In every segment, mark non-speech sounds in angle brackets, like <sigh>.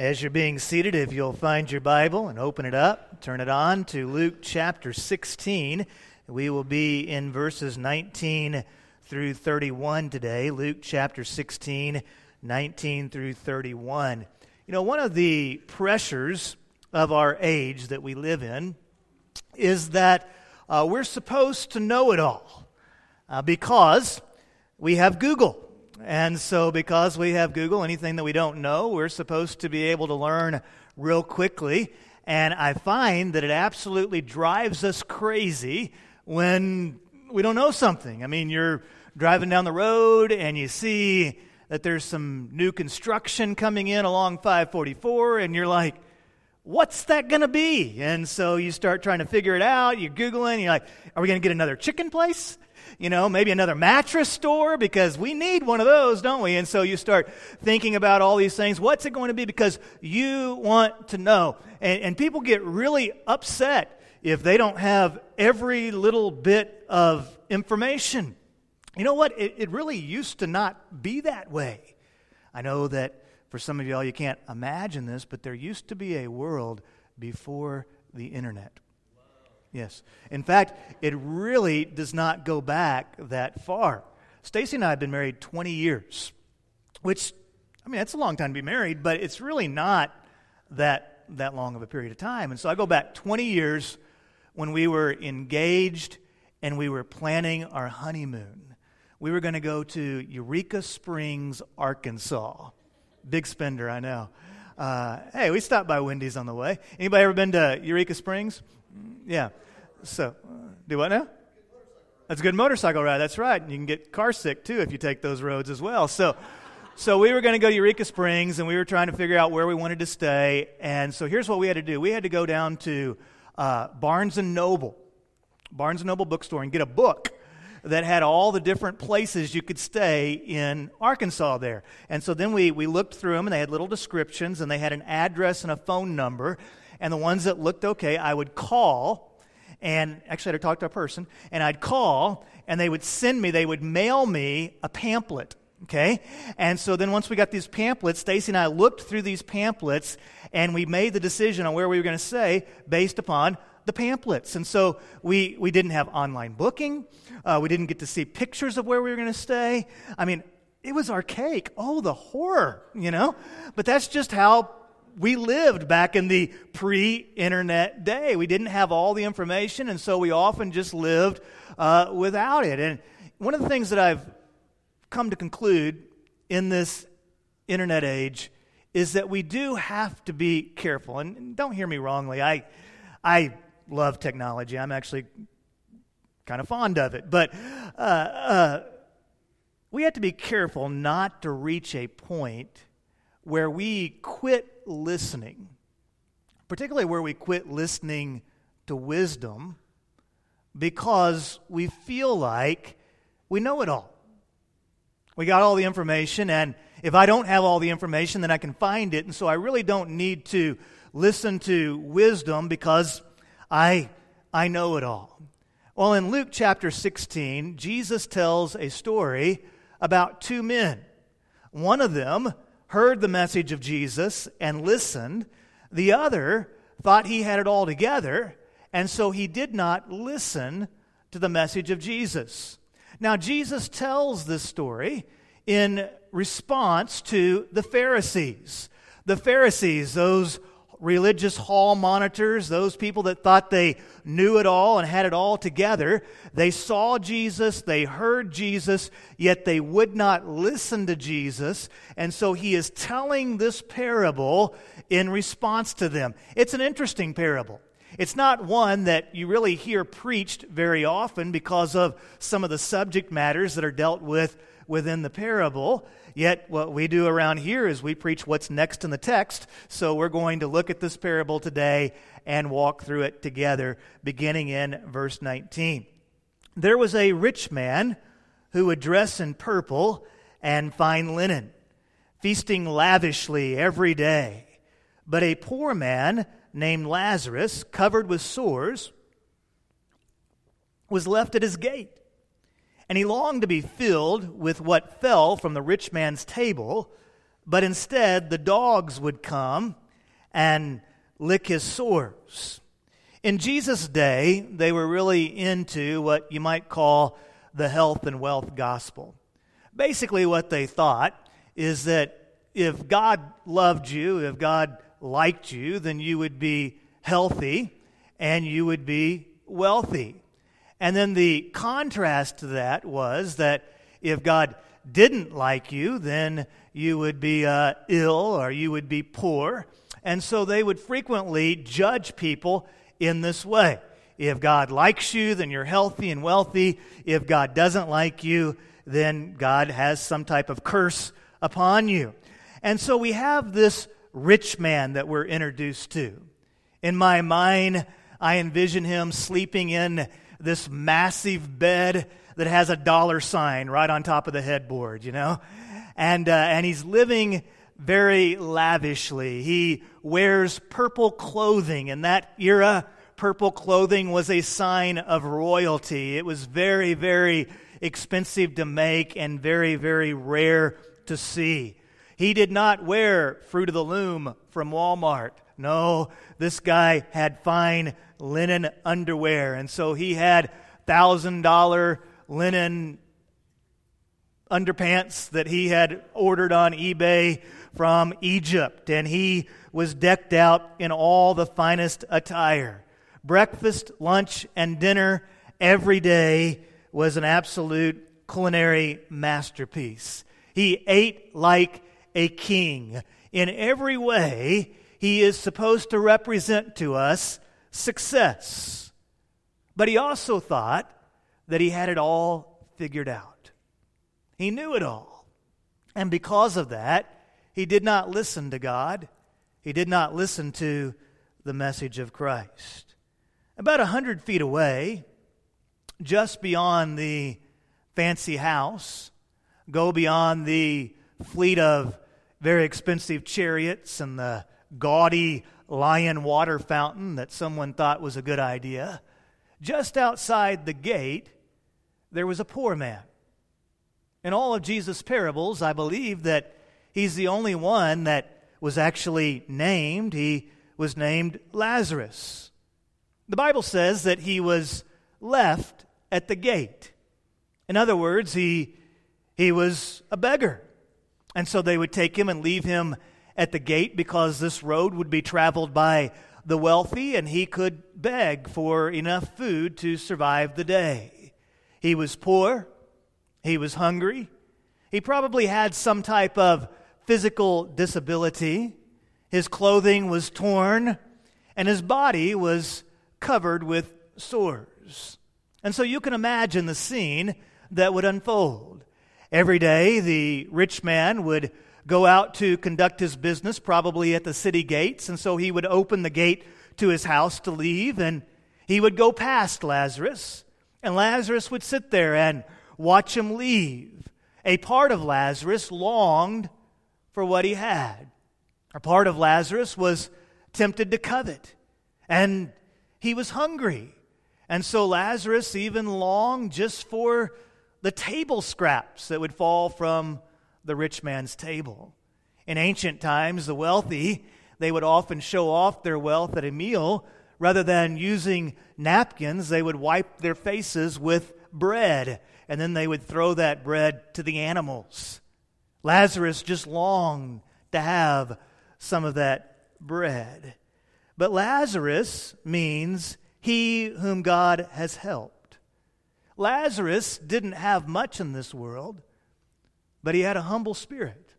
As you're being seated, if you'll find your Bible and open it up, turn it on to Luke chapter 16. We will be in verses 19 through 31 today. Luke chapter 16, 19 through 31. You know, one of the pressures of our age that we live in is that uh, we're supposed to know it all uh, because we have Google. And so, because we have Google, anything that we don't know, we're supposed to be able to learn real quickly. And I find that it absolutely drives us crazy when we don't know something. I mean, you're driving down the road and you see that there's some new construction coming in along 544, and you're like, what's that going to be? And so you start trying to figure it out. You're Googling, you're like, are we going to get another chicken place? You know, maybe another mattress store because we need one of those, don't we? And so you start thinking about all these things. What's it going to be? Because you want to know. And, and people get really upset if they don't have every little bit of information. You know what? It, it really used to not be that way. I know that for some of y'all, you can't imagine this, but there used to be a world before the internet. Yes. In fact, it really does not go back that far. Stacy and I have been married 20 years, which, I mean, that's a long time to be married, but it's really not that, that long of a period of time. And so I go back 20 years when we were engaged and we were planning our honeymoon. We were going to go to Eureka Springs, Arkansas. Big spender, I know. Uh, hey, we stopped by Wendy's on the way. Anybody ever been to Eureka Springs? Yeah. So, do what now? That's a good motorcycle ride. That's right. You can get car sick too if you take those roads as well. So, so we were going to go to Eureka Springs and we were trying to figure out where we wanted to stay. And so here's what we had to do. We had to go down to uh, Barnes and Noble, Barnes and Noble bookstore, and get a book that had all the different places you could stay in Arkansas there. And so then we, we looked through them and they had little descriptions and they had an address and a phone number. And the ones that looked okay, I would call. And actually, I'd talk to a person, and I'd call, and they would send me, they would mail me a pamphlet. Okay? And so then once we got these pamphlets, Stacy and I looked through these pamphlets and we made the decision on where we were going to stay based upon the pamphlets. And so we, we didn't have online booking. Uh, we didn't get to see pictures of where we were going to stay. I mean, it was archaic. Oh, the horror, you know? But that's just how we lived back in the pre internet day. We didn't have all the information, and so we often just lived uh, without it. And one of the things that I've come to conclude in this internet age is that we do have to be careful. And don't hear me wrongly, I, I love technology. I'm actually kind of fond of it. But uh, uh, we have to be careful not to reach a point where we quit listening, particularly where we quit listening to wisdom because we feel like we know it all. We got all the information, and if I don't have all the information, then I can find it. And so I really don't need to listen to wisdom because I, I know it all. Well, in Luke chapter 16, Jesus tells a story about two men. One of them heard the message of Jesus and listened. The other thought he had it all together, and so he did not listen to the message of Jesus. Now, Jesus tells this story in response to the Pharisees. The Pharisees, those religious hall monitors, those people that thought they knew it all and had it all together, they saw Jesus, they heard Jesus, yet they would not listen to Jesus. And so he is telling this parable in response to them. It's an interesting parable. It's not one that you really hear preached very often because of some of the subject matters that are dealt with within the parable. Yet, what we do around here is we preach what's next in the text. So, we're going to look at this parable today and walk through it together, beginning in verse 19. There was a rich man who would dress in purple and fine linen, feasting lavishly every day. But a poor man named Lazarus, covered with sores, was left at his gate and he longed to be filled with what fell from the rich man's table, but instead the dogs would come and lick his sores. In Jesus' day, they were really into what you might call the health and wealth gospel. Basically, what they thought is that if God loved you, if God liked you, then you would be healthy and you would be wealthy. And then the contrast to that was that if God didn't like you, then you would be uh, ill or you would be poor. And so they would frequently judge people in this way. If God likes you, then you're healthy and wealthy. If God doesn't like you, then God has some type of curse upon you. And so we have this rich man that we're introduced to. In my mind, I envision him sleeping in this massive bed that has a dollar sign right on top of the headboard, you know? And, uh, and he's living very lavishly. He wears purple clothing. In that era, purple clothing was a sign of royalty. It was very, very expensive to make and very, very rare to see. He did not wear Fruit of the Loom from Walmart. No, this guy had fine linen underwear. And so he had $1,000 linen underpants that he had ordered on eBay from Egypt. And he was decked out in all the finest attire. Breakfast, lunch, and dinner every day was an absolute culinary masterpiece. He ate like a king. In every way, he is supposed to represent to us success. But he also thought that he had it all figured out. He knew it all. And because of that, he did not listen to God. He did not listen to the message of Christ. About a hundred feet away, just beyond the fancy house, go beyond the fleet of very expensive chariots and the gaudy lion water fountain that someone thought was a good idea, just outside the gate, there was a poor man. In all of Jesus' parables, I believe that he's the only one that was actually named. He was named Lazarus. The Bible says that he was left at the gate. In other words, he, he was a beggar. And so they would take him and leave him at the gate because this road would be traveled by the wealthy and he could beg for enough food to survive the day. He was poor. He was hungry. He probably had some type of physical disability. His clothing was torn and his body was covered with sores. And so you can imagine the scene that would unfold. Every day, the rich man would go out to conduct his business, probably at the city gates, and so he would open the gate to his house to leave, and he would go past Lazarus, and Lazarus would sit there and watch him leave. A part of Lazarus longed for what he had. A part of Lazarus was tempted to covet, and he was hungry. And so Lazarus even longed just for the table scraps that would fall from the rich man's table. In ancient times, the wealthy, they would often show off their wealth at a meal. Rather than using napkins, they would wipe their faces with bread, and then they would throw that bread to the animals. Lazarus just longed to have some of that bread. But Lazarus means he whom God has helped. Lazarus didn't have much in this world, but he had a humble spirit.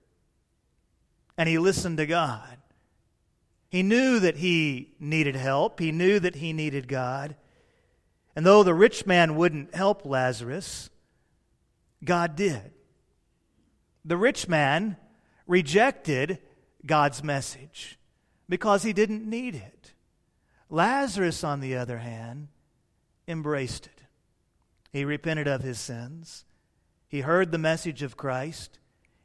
And he listened to God. He knew that he needed help, he knew that he needed God. And though the rich man wouldn't help Lazarus, God did. The rich man rejected God's message because he didn't need it. Lazarus, on the other hand, embraced it. He repented of his sins. He heard the message of Christ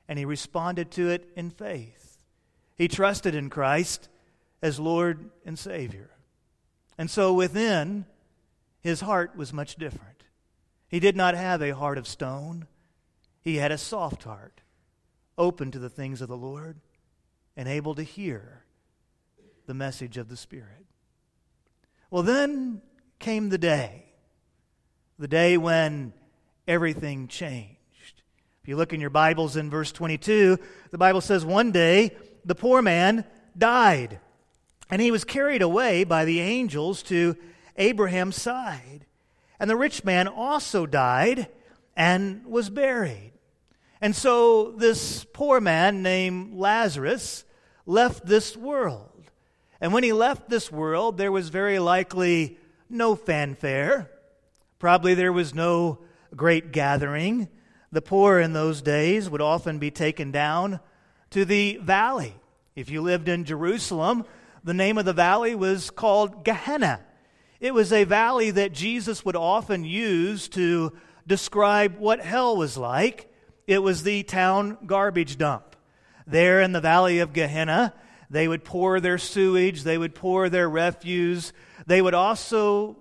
and he responded to it in faith. He trusted in Christ as Lord and Savior. And so within, his heart was much different. He did not have a heart of stone, he had a soft heart, open to the things of the Lord. and able to hear the message of the Spirit. Well, then came the day, the day when everything changed. If you look in your Bibles in verse 22, the Bible says, One day the poor man died, and he was carried away by the angels to Abraham's side. And the rich man also died and was buried. And so this poor man named Lazarus left this world. And when he left this world, there was very likely no fanfare. Probably there was no great gathering. The poor in those days would often be taken down to the valley. If you lived in Jerusalem, the name of the valley was called Gehenna. It was a valley that Jesus would often use to describe what hell was like. It was the town garbage dump. There in the valley of Gehenna, they would pour their sewage, they would pour their refuse, they would also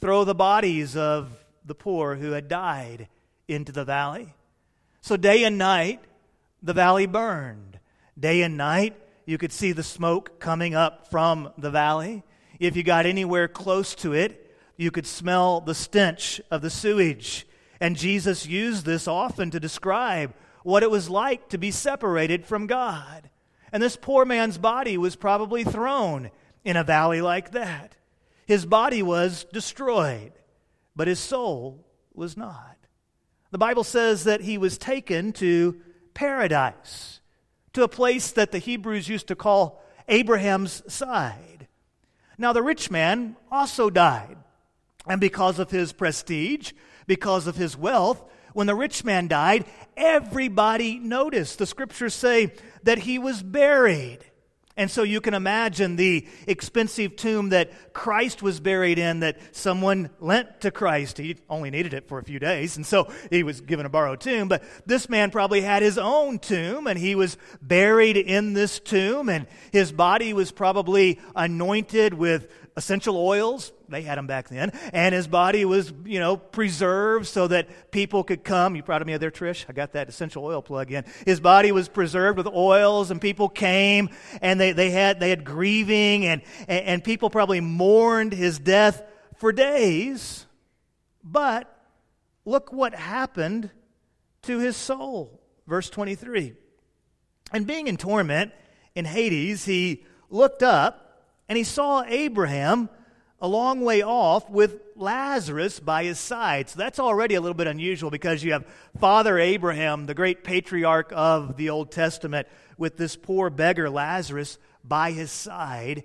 throw the bodies of the poor who had died into the valley. So, day and night, the valley burned. Day and night, you could see the smoke coming up from the valley. If you got anywhere close to it, you could smell the stench of the sewage. And Jesus used this often to describe what it was like to be separated from God. And this poor man's body was probably thrown in a valley like that. His body was destroyed, but his soul was not. The Bible says that he was taken to paradise, to a place that the Hebrews used to call Abraham's side. Now, the rich man also died. And because of his prestige, because of his wealth, when the rich man died, everybody noticed. The scriptures say that he was buried. And so you can imagine the expensive tomb that Christ was buried in that someone lent to Christ. He only needed it for a few days, and so he was given a borrowed tomb. But this man probably had his own tomb, and he was buried in this tomb, and his body was probably anointed with essential oils. They had them back then. And his body was, you know, preserved so that people could come. You proud of me there, Trish? I got that essential oil plug in. His body was preserved with oils, and people came and they, they, had, they had grieving, and, and, and people probably mourned his death for days. But look what happened to his soul. Verse 23. And being in torment in Hades, he looked up and he saw Abraham a long way off with Lazarus by his side. So that's already a little bit unusual because you have Father Abraham, the great patriarch of the Old Testament, with this poor beggar Lazarus by his side.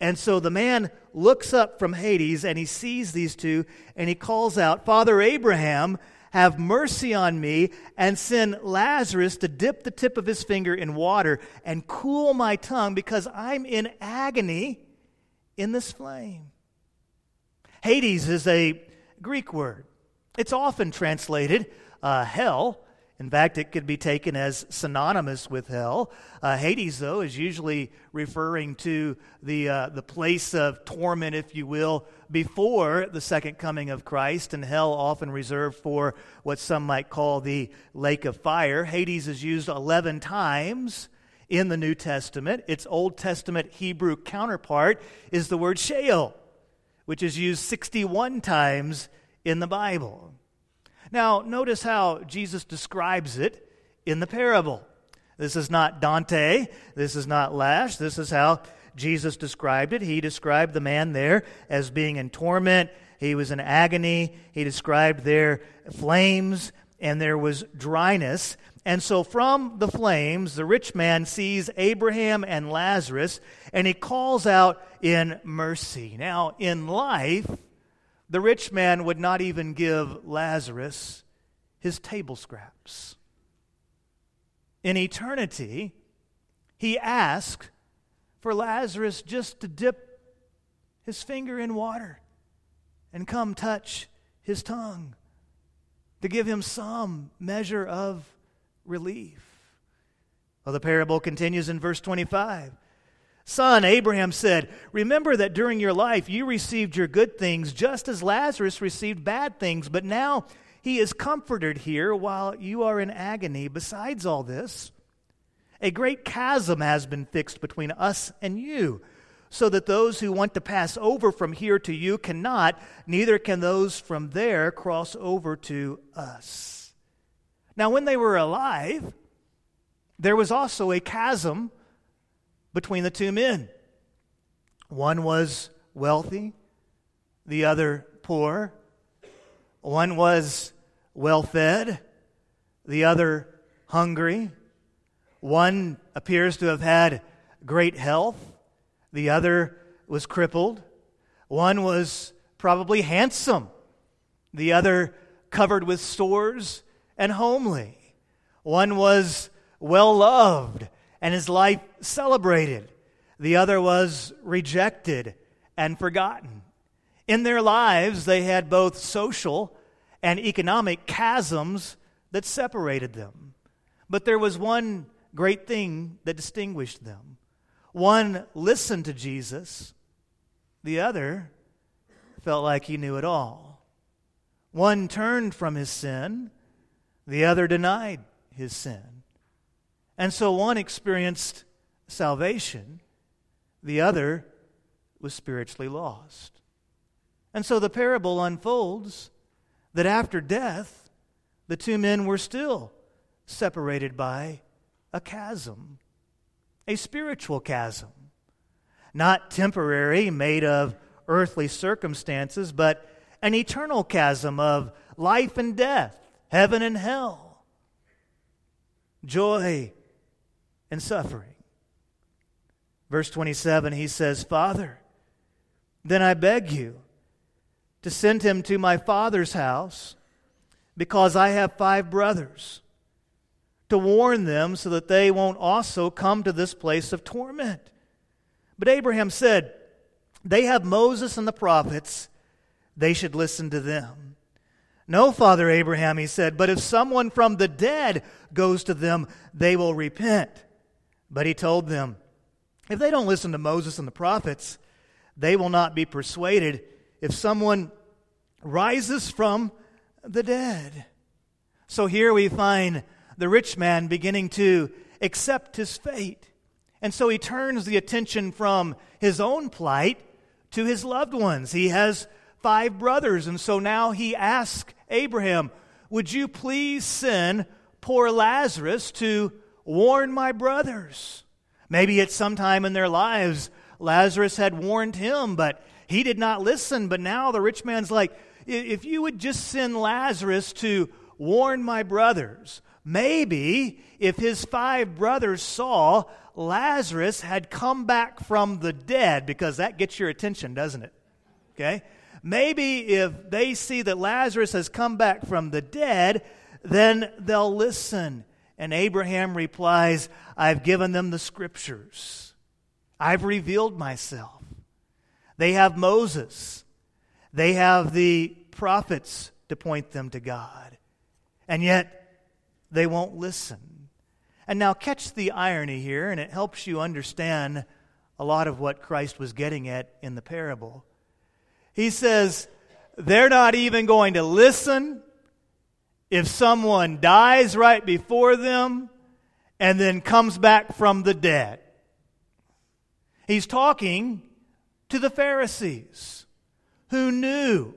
And so the man looks up from Hades and he sees these two and he calls out, Father Abraham, have mercy on me and send Lazarus to dip the tip of his finger in water and cool my tongue because I'm in agony in this flame. Hades is a Greek word. It's often translated uh, hell. In fact, it could be taken as synonymous with hell. Uh, Hades, though, is usually referring to the, uh, the place of torment, if you will, before the second coming of Christ, and hell often reserved for what some might call the lake of fire. Hades is used 11 times in the New Testament. Its Old Testament Hebrew counterpart is the word Sheol, which is used 61 times in the Bible. Now, notice how Jesus describes it in the parable. This is not Dante. This is not Lash. This is how Jesus described it. He described the man there as being in torment. He was in agony. He described their flames, and there was dryness. And so from the flames, the rich man sees Abraham and Lazarus, and he calls out in mercy. Now, in life, the rich man would not even give Lazarus his table scraps. In eternity, he asked for Lazarus just to dip his finger in water and come touch his tongue to give him some measure of relief. Well, the parable continues in verse 25. Son, Abraham said, Remember that during your life you received your good things just as Lazarus received bad things, but now he is comforted here while you are in agony. Besides all this, A great chasm has been fixed between us and you, so that those who want to pass over from here to you cannot, neither can those from there cross over to us. Now, when they were alive, there was also a chasm between the two men. One was wealthy, the other poor. One was well fed, the other hungry. One appears to have had great health, the other was crippled. One was probably handsome, the other covered with sores and homely. One was well loved and his life celebrated, the other was rejected and forgotten. In their lives, they had both social and economic chasms that separated them. But there was one great thing that distinguished them. One listened to Jesus, the other felt like he knew it all. One turned from his sin, the other denied his sin. And so one experienced salvation, the other was spiritually lost. And so the parable unfolds that after death, the two men were still separated by a chasm, a spiritual chasm, not temporary, made of earthly circumstances, but an eternal chasm of life and death, heaven and hell, joy and suffering. Verse 27, he says, Father, then I beg you to send him to my father's house because I have five brothers to warn them so that they won't also come to this place of torment. But Abraham said, They have Moses and the prophets, they should listen to them. No, Father Abraham, he said, but if someone from the dead goes to them, they will repent. But he told them, If they don't listen to Moses and the prophets, they will not be persuaded if someone rises from the dead. So here we find the rich man beginning to accept his fate. And so he turns the attention from his own plight to his loved ones. He has five brothers, and so now he asks Abraham, Would you please send poor Lazarus to warn my brothers? Maybe at some time in their lives, Lazarus had warned him, but he did not listen. But now the rich man's like, If you would just send Lazarus to warn my brothers, Maybe if his five brothers saw Lazarus had come back from the dead, because that gets your attention, doesn't it? Okay? Maybe if they see that Lazarus has come back from the dead, then they'll listen. And Abraham replies, I've given them the scriptures, I've revealed myself. They have Moses, they have the prophets to point them to God. And yet, they won't listen. And now, catch the irony here, and it helps you understand a lot of what Christ was getting at in the parable. He says, they're not even going to listen if someone dies right before them and then comes back from the dead. He's talking to the Pharisees who knew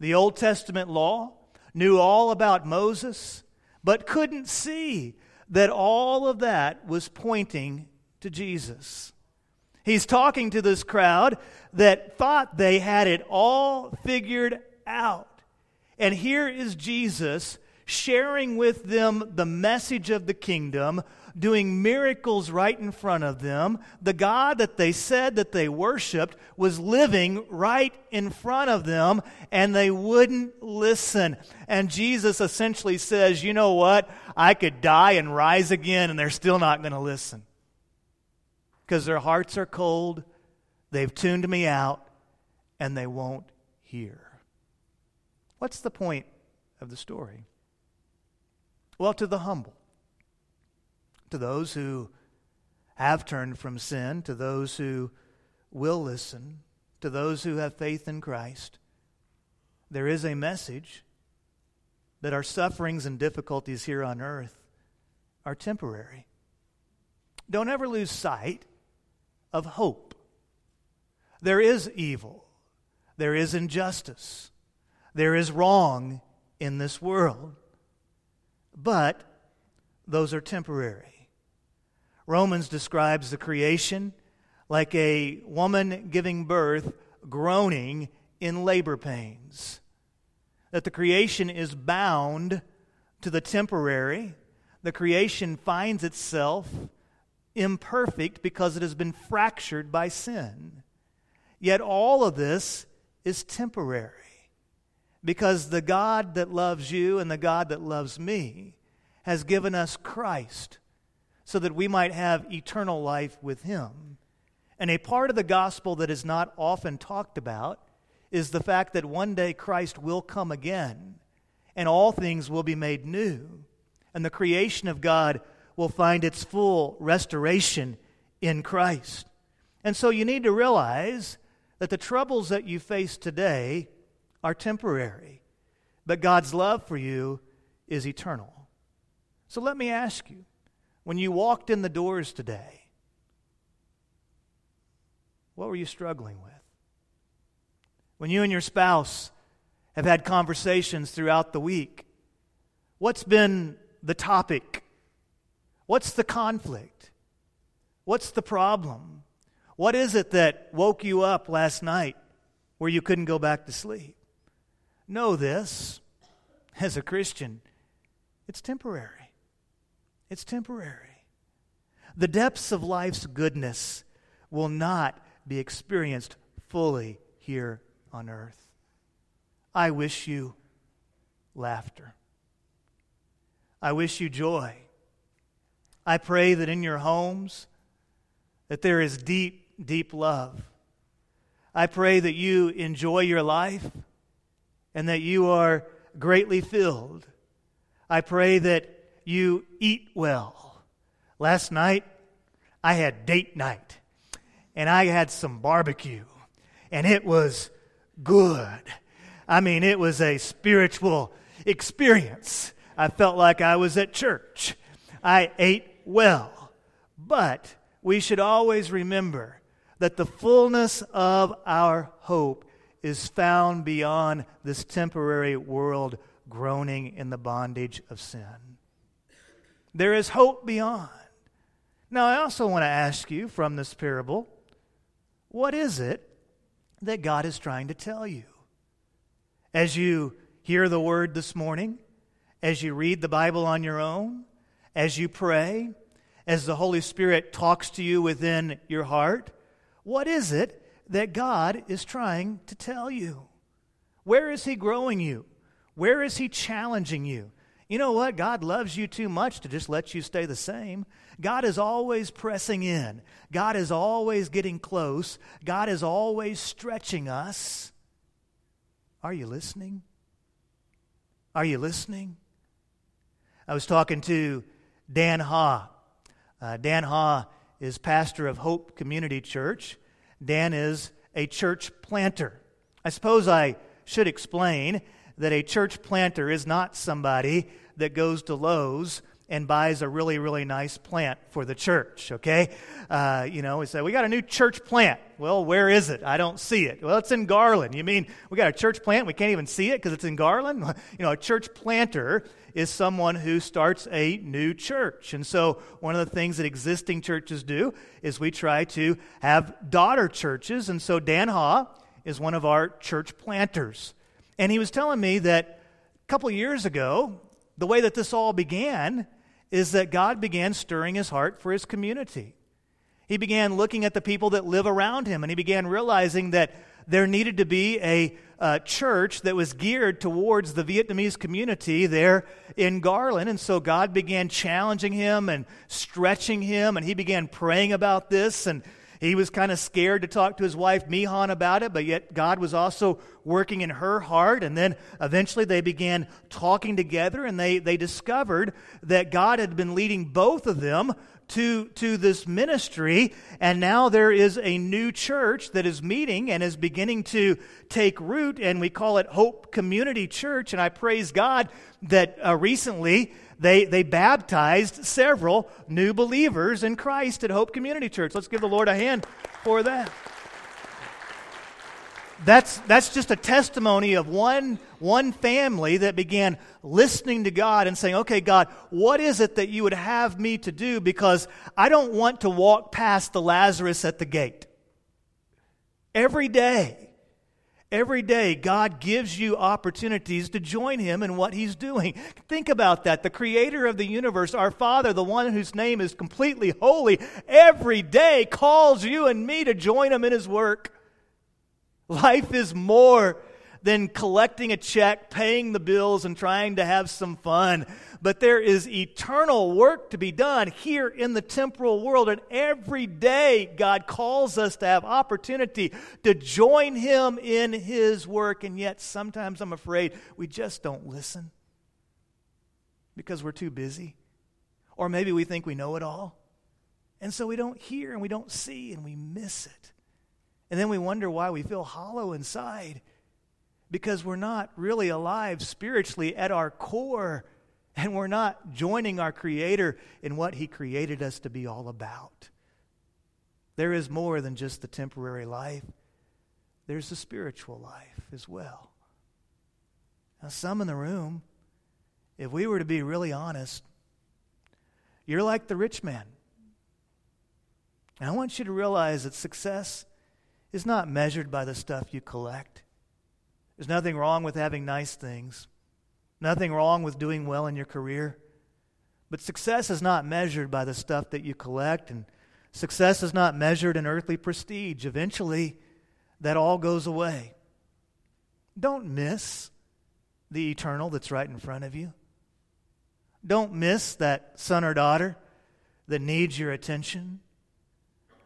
the Old Testament law, knew all about Moses, but couldn't see that all of that was pointing to Jesus. He's talking to this crowd that thought they had it all figured out. And here is Jesus sharing with them the message of the kingdom, doing miracles right in front of them. The God that they said that they worshiped was living right in front of them, and they wouldn't listen. And Jesus essentially says, You know what? I could die and rise again, and they're still not going to listen. Because their hearts are cold, they've tuned me out, and they won't hear. What's the point of the story? Well, to the humble, to those who have turned from sin, to those who will listen, to those who have faith in Christ, there is a message that our sufferings and difficulties here on earth are temporary. don't ever lose sight of hope. There is evil, there is injustice, there is wrong in this world, but those are temporary. Romans describes the creation like a woman giving birth, groaning in labor pains. That the creation is bound to the temporary, the creation finds itself imperfect because it has been fractured by sin. Yet all of this is temporary because the God that loves you and the God that loves me has given us Christ so that we might have eternal life with Him. And a part of the gospel that is not often talked about is the fact that one day Christ will come again and all things will be made new. And the creation of God will find its full restoration in Christ. And so you need to realize that the troubles that you face today are temporary, but God's love for you is eternal. So let me ask you when you walked in the doors today, what were you struggling with? When you and your spouse have had conversations throughout the week, what's been the topic? What's the conflict? What's the problem? What is it that woke you up last night where you couldn't go back to sleep? Know this as a Christian, it's temporary. It's temporary. The depths of life's goodness will not be experienced fully here on earth. I wish you laughter. I wish you joy. I pray that in your homes that there is deep deep love. I pray that you enjoy your life and that you are greatly filled. I pray that you eat well. Last night, I had date night and I had some barbecue, and it was good. I mean, it was a spiritual experience. I felt like I was at church. I ate well. But we should always remember that the fullness of our hope is found beyond this temporary world groaning in the bondage of sin. There is hope beyond. Now, I also want to ask you from this parable what is it that God is trying to tell you? As you hear the word this morning, as you read the Bible on your own, as you pray, as the Holy Spirit talks to you within your heart, what is it that God is trying to tell you? Where is He growing you? Where is He challenging you? You know what? God loves you too much to just let you stay the same. God is always pressing in. God is always getting close. God is always stretching us. Are you listening? Are you listening? I was talking to Dan Ha. Uh, Dan Ha is pastor of Hope Community Church. Dan is a church planter. I suppose I should explain that a church planter is not somebody that goes to Lowe's and buys a really, really nice plant for the church, okay? Uh, you know, we say, we got a new church plant. Well, where is it? I don't see it. Well, it's in Garland. You mean we got a church plant? We can't even see it because it's in Garland? <laughs> you know, a church planter is someone who starts a new church. And so, one of the things that existing churches do is we try to have daughter churches. And so, Dan Ha is one of our church planters. And he was telling me that a couple years ago, the way that this all began is that God began stirring his heart for his community. He began looking at the people that live around him, and he began realizing that there needed to be a uh, church that was geared towards the Vietnamese community there in Garland. And so God began challenging him and stretching him, and he began praying about this. And he was kind of scared to talk to his wife, Mihan, about it, but yet God was also working in her heart. And then eventually they began talking together, and they, they discovered that God had been leading both of them to, to this ministry, and now there is a new church that is meeting and is beginning to take root, and we call it Hope Community Church. And I praise God that uh, recently they, they baptized several new believers in Christ at Hope Community Church. Let's give the Lord a hand for that. That's, that's just a testimony of one, one family that began listening to God and saying, okay, God, what is it that you would have me to do? Because I don't want to walk past the Lazarus at the gate. Every day, Every day, God gives you opportunities to join Him in what He's doing. Think about that. The Creator of the universe, our Father, the one whose name is completely holy, every day calls you and me to join Him in His work. Life is more than collecting a check, paying the bills, and trying to have some fun. But there is eternal work to be done here in the temporal world. And every day, God calls us to have opportunity to join Him in His work. And yet, sometimes I'm afraid we just don't listen because we're too busy. Or maybe we think we know it all. And so we don't hear and we don't see and we miss it. And then we wonder why we feel hollow inside because we're not really alive spiritually at our core and we're not joining our Creator in what He created us to be all about. There is more than just the temporary life, there's the spiritual life as well. Now, some in the room, if we were to be really honest, you're like the rich man. And I want you to realize that success is not measured by the stuff you collect. There's nothing wrong with having nice things, nothing wrong with doing well in your career. But success is not measured by the stuff that you collect, and success is not measured in earthly prestige. Eventually, that all goes away. Don't miss the eternal that's right in front of you. Don't miss that son or daughter that needs your attention.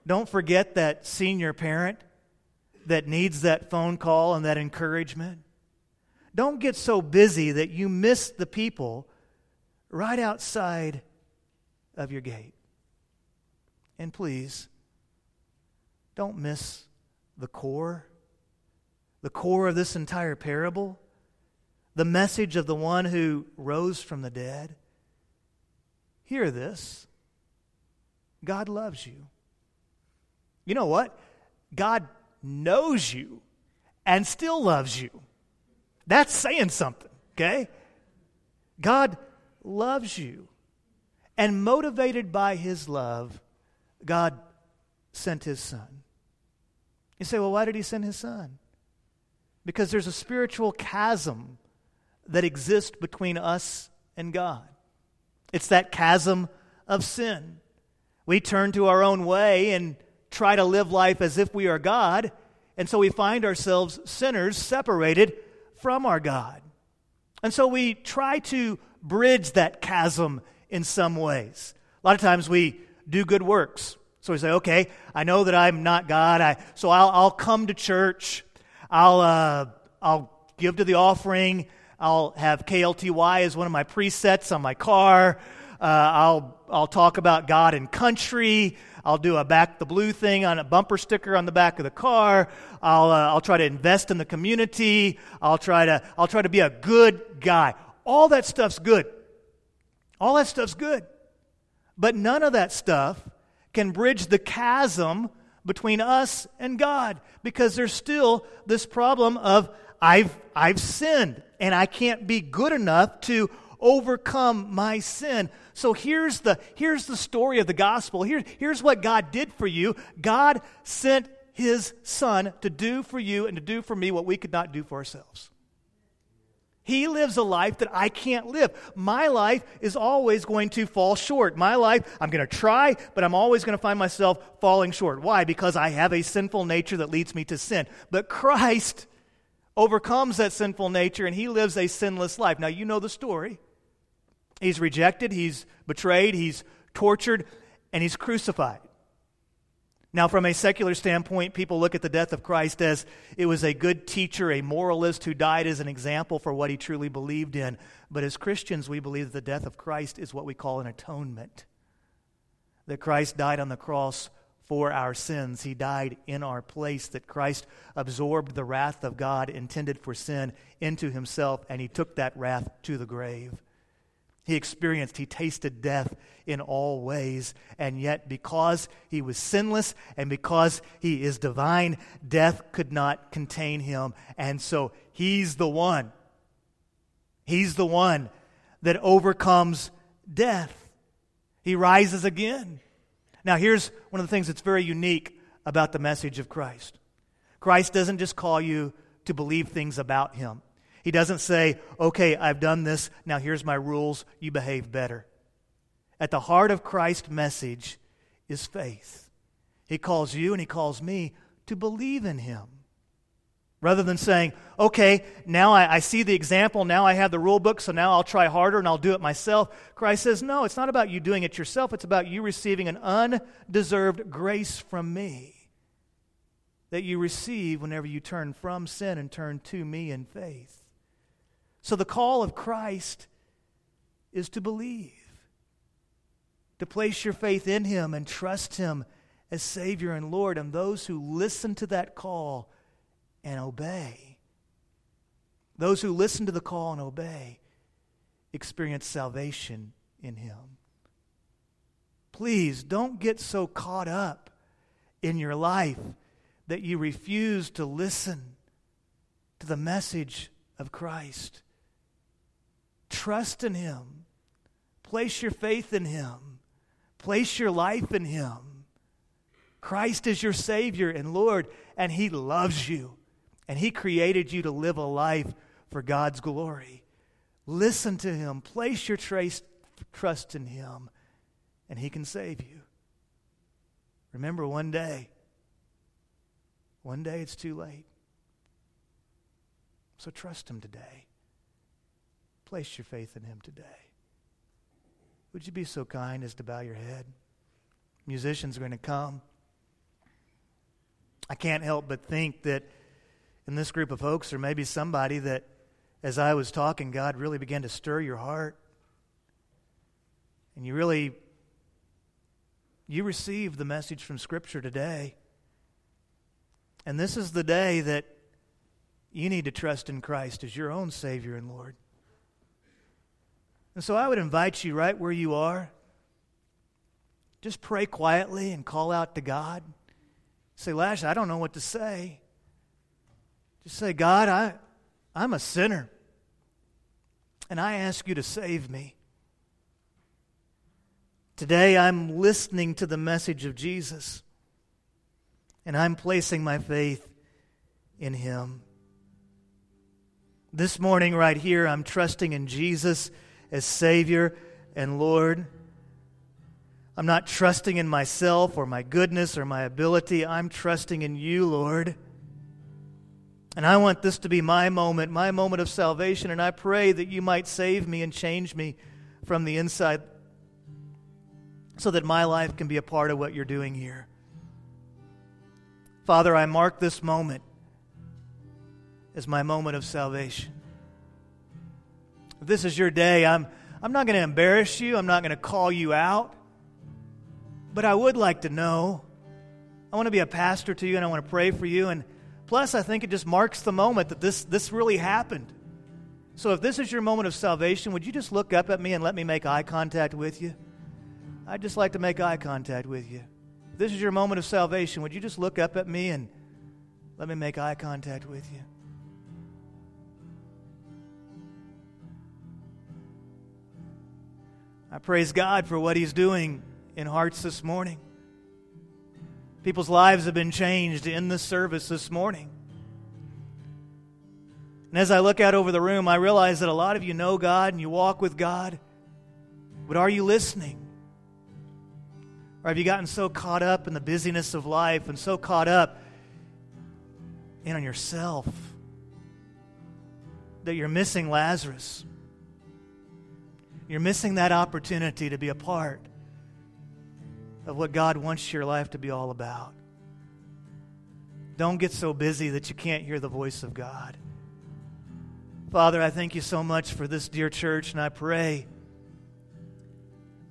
Don't forget that senior parent that needs that phone call and that encouragement. Don't get so busy that you miss the people right outside of your gate. And please, don't miss the core, the core of this entire parable, the message of the one who rose from the dead. Hear this God loves you. You know what? God knows you and still loves you. That's saying something, okay? God loves you. And motivated by his love, God sent his son. You say, well, why did he send his son? Because there's a spiritual chasm that exists between us and God. It's that chasm of sin. We turn to our own way and try to live life as if we are God, and so we find ourselves sinners separated from our God. And so we try to bridge that chasm in some ways. A lot of times we do good works. So we say, okay, I know that I'm not God, I, so I'll, I'll come to church, I'll, uh, I'll give to the offering, I'll have KLTY as one of my presets on my car, uh, I'll, I'll talk about God and country, I'll do a back the blue thing on a bumper sticker on the back of the car. I'll, uh, I'll try to invest in the community. I'll try, to, I'll try to be a good guy. All that stuff's good. All that stuff's good. But none of that stuff can bridge the chasm between us and God because there's still this problem of I've, I've sinned and I can't be good enough to overcome my sin. So here's the, here's the story of the gospel. Here, here's what God did for you God sent his son to do for you and to do for me what we could not do for ourselves. He lives a life that I can't live. My life is always going to fall short. My life, I'm going to try, but I'm always going to find myself falling short. Why? Because I have a sinful nature that leads me to sin. But Christ overcomes that sinful nature and he lives a sinless life. Now, you know the story. He's rejected, he's betrayed, he's tortured, and he's crucified. Now, from a secular standpoint, people look at the death of Christ as it was a good teacher, a moralist who died as an example for what he truly believed in. But as Christians, we believe that the death of Christ is what we call an atonement. that Christ died on the cross for our sins. He died in our place, that Christ absorbed the wrath of God intended for sin into himself, and he took that wrath to the grave. He experienced, he tasted death in all ways, and yet because he was sinless and because he is divine, death could not contain him. And so he's the one. He's the one that overcomes death. He rises again. Now, here's one of the things that's very unique about the message of Christ Christ doesn't just call you to believe things about him. He doesn't say, okay, I've done this, now here's my rules, you behave better. At the heart of Christ's message is faith. He calls you and he calls me to believe in him. Rather than saying, okay, now I, I, see the example, now I have the rule book, so now I'll try harder and I'll do it myself. Christ says, no, it's not about you doing it yourself, it's about you receiving an undeserved grace from me that you receive whenever you turn from sin and turn to me in faith. So the call of Christ is to believe, to place your faith in Him and trust Him as Savior and Lord. And those who listen to that call, and obey. Those who listen to the call and obey experience salvation in Him. Please don't get so caught up in your life that you refuse to listen to the message of Christ. Trust in Him. Place your faith in Him. Place your life in Him. Christ is your Savior and Lord, and He loves you and He created you to live a life for God's glory. Listen to Him, place your trace, trust in Him, and He can save you. Remember, one day, one day it's too late. So trust Him today. Place your faith in Him today. Would you be so kind as to bow your head? Musicians are going to come. I can't help but think that in this group of folks, there may be somebody that, as I was talking, God really began to stir your heart. And you really you received the message from Scripture today. And this is the day that you need to trust in Christ as your own Savior and Lord. And so I would invite you right where you are. Just pray quietly and call out to God. Say, Lash, I don't know what to say. Just say, God, I, I'm a sinner. And I ask you to save me. Today I'm listening to the message of Jesus. And I'm placing my faith in Him. This morning, right here, I'm trusting in Jesus as Savior and Lord. I'm not trusting in myself or my goodness or my ability. I'm trusting in you, Lord. And I want this to be my moment, my moment of salvation, and I pray that you might save me and change me from the inside so that my life can be a part of what you're doing here. Father, I mark this moment as my moment of salvation. This is your day, I'm, I'm not going to embarrass you, I'm not going to call you out, but I would like to know. I want to be a pastor to you, and I want to pray for you. And Plus, I think it just marks the moment that this, this really happened. So if this is your moment of salvation, would you just look up at me and let me make eye contact with you? I'd just like to make eye contact with you. If this is your moment of salvation, would you just look up at me and let me make eye contact with you? I praise God for what He's doing in hearts this morning. People's lives have been changed in this service this morning. And as I look out over the room, I realize that a lot of you know God and you walk with God. But are you listening? Or have you gotten so caught up in the busyness of life and so caught up in on yourself that you're missing Lazarus? You're missing that opportunity to be a part of what God wants your life to be all about. Don't get so busy that you can't hear the voice of God. Father, I thank you so much for this dear church, and I pray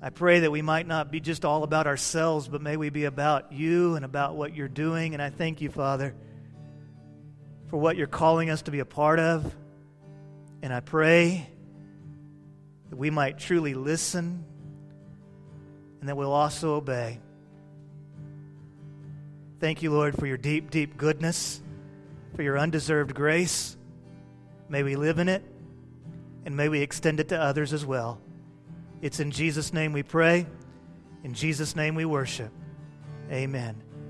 I pray that we might not be just all about ourselves, but may we be about you and about what you're doing. And I thank you, Father, for what you're calling us to be a part of. And I pray that we might truly listen and that we'll also obey. Thank you, Lord, for your deep, deep goodness, for your undeserved grace. May we live in it, and may we extend it to others as well. It's in Jesus' name we pray. In Jesus' name we worship. Amen.